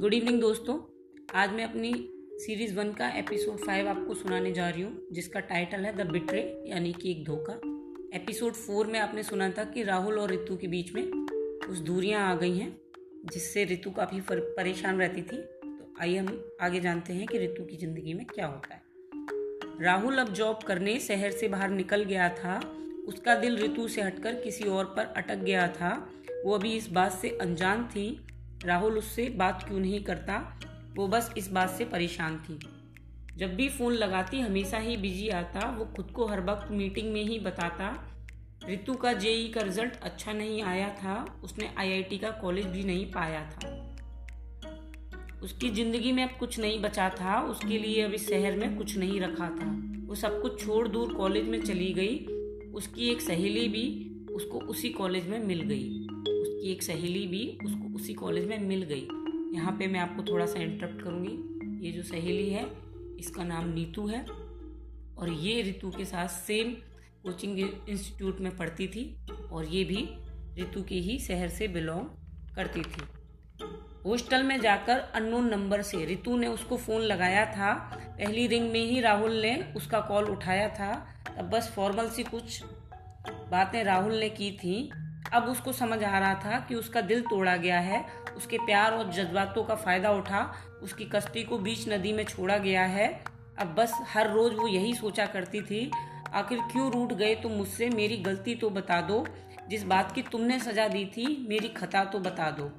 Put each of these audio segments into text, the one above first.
Good evening दोस्तों। आज मैं अपनी सीरीज़ वन का एपिसोड फाइव आपको सुनाने जा रही हूँ, जिसका टाइटल है द बिट्रे यानी कि एक धोखा। एपिसोड फोर में आपने सुना था कि राहुल और ऋतु के बीच में कुछ दूरियाँ आ गई हैं, जिससे ऋतु काफ़ी परेशान रहती थी। तो आइए हम आगे जानते हैं कि ऋतु की ज़िंदगी में क्या होता है। राहुल अब जॉब करने शहर से बाहर निकल गया था। उसका दिल ऋतु से हटकर किसी और पर अटक गया था। वो अभी इस बात से अनजान थी राहुल उससे बात क्यों नहीं करता? वो बस इस बात से परेशान थी। जब भी फ़ोन लगाती, हमेशा ही बिज़ी आता। वो खुद को हर वक्त मीटिंग में ही बताता। ऋतु का जेई का रिज़ल्ट अच्छा नहीं आया था। उसने आईआईटी का कॉलेज भी नहीं पाया था। उसकी ज़िंदगी में अब कुछ नहीं बचा था। उसके लिए अब इस शहर में कुछ नहीं रखा था। वो सब कुछ छोड़ दूर कॉलेज में चली गई। उसकी एक सहेली भी उसको उसी कॉलेज में मिल गई। उसकी एक सहेली भी उसको उसी कॉलेज में मिल गई। यहाँ पे मैं आपको थोड़ा सा इंटरप्ट करूँगी। ये जो सहेली है, इसका नाम नीतू है और ये ऋतु के साथ सेम कोचिंग इंस्टीट्यूट में पढ़ती थी और ये भी ऋतु के ही शहर से बिलोंग करती थी। हॉस्टल में जाकर अननोन नंबर से ऋतु ने उसको फ़ोन लगाया था। पहली रिंग में ही राहुल ने उसका कॉल उठाया था। तब बस फॉर्मल सी कुछ बातें राहुल ने की थी। अब उसको समझ आ रहा था कि उसका दिल तोड़ा गया है, उसके प्यार और जज्बातों का फ़ायदा उठा, उसकी कश्ती को बीच नदी में छोड़ा गया है। अब बस हर रोज़ वो यही सोचा करती थी, आखिर क्यों रूट गए तुम मुझसे, मेरी गलती तो बता दो, जिस बात की तुमने सजा दी थी, मेरी खता तो बता दो।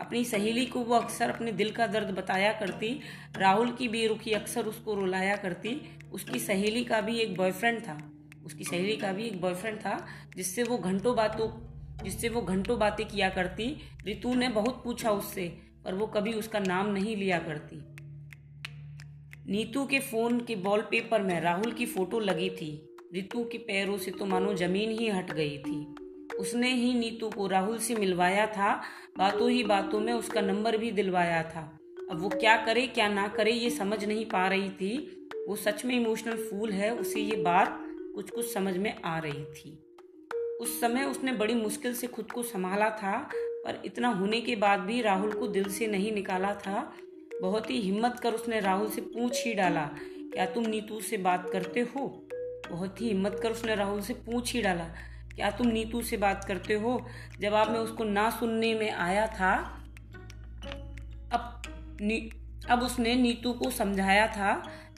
अपनी सहेली को वो अक्सर अपने दिल का दर्द बताया करती, राहुल की बेरुखी अक्सर उसको रुलाया करती, उसकी सहेली का भी एक बॉयफ्रेंड था, उसकी सहेली का भी एक बॉयफ्रेंड था, जिससे वो घंटों बातों जिससे वो घंटों बातें किया करती, रितु ने बहुत पूछा उससे, पर वो कभी उसका नाम नहीं लिया करती। नीतू के फ़ोन के वॉलपेपर में राहुल की फ़ोटो लगी थी। रितु के पैरों से तो मानो ज़मीन ही हट गई थी। उसने ही नीतू को राहुल से मिलवाया था, बातों ही बातों में उसका नंबर भी दिलवाया था। अब वो क्या करे, क्या ना करे, ये समझ नहीं पा रही थी। वो सच में इमोशनल फूल है, उसे ये बात कुछ कुछ समझ में आ रही थी। उस समय उसने बड़ी मुश्किल से खुद को संभाला था, पर इतना होने के बाद भी राहुल को दिल से नहीं निकाला था। बहुत ही हिम्मत कर उसने राहुल से पूछ ही डाला, क्या तुम नीतू से बात करते हो? बहुत ही हिम्मत कर उसने राहुल से पूछ ही डाला, क्या तुम नीतू से बात करते हो? जवाब में उसको ना सुनने में आया था। अब अब उसने नीतू को समझाया था,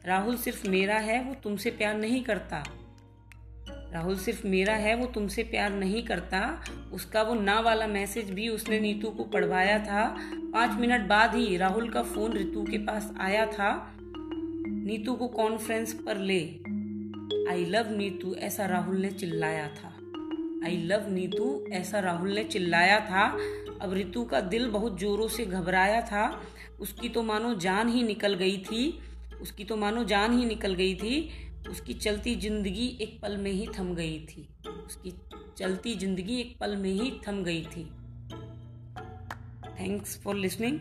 राहुल सिर्फ़ मेरा है, वो तुमसे प्यार नहीं करता। राहुल सिर्फ़ मेरा है, वो तुमसे प्यार नहीं करता। उसका वो ना वाला मैसेज भी उसने नीतू को पढ़वाया था। पाँच मिनट बाद ही राहुल का फ़ोन ऋतु के पास आया था। नीतू को कॉन्फ्रेंस पर ले। आई लव नीतू ऐसा राहुल ने चिल्लाया था। आई लव नीतू ऐसा राहुल ने चिल्लाया था। अब ऋतु का दिल बहुत जोरों से घबराया था। उसकी तो मानो जान ही निकल गई थी। उसकी तो मानो जान ही निकल गई थी। उसकी चलती ज़िंदगी एक पल में ही थम गई थी। उसकी चलती ज़िंदगी एक पल में ही थम गई थी। Thanks for listening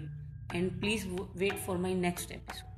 and please wait for my next episode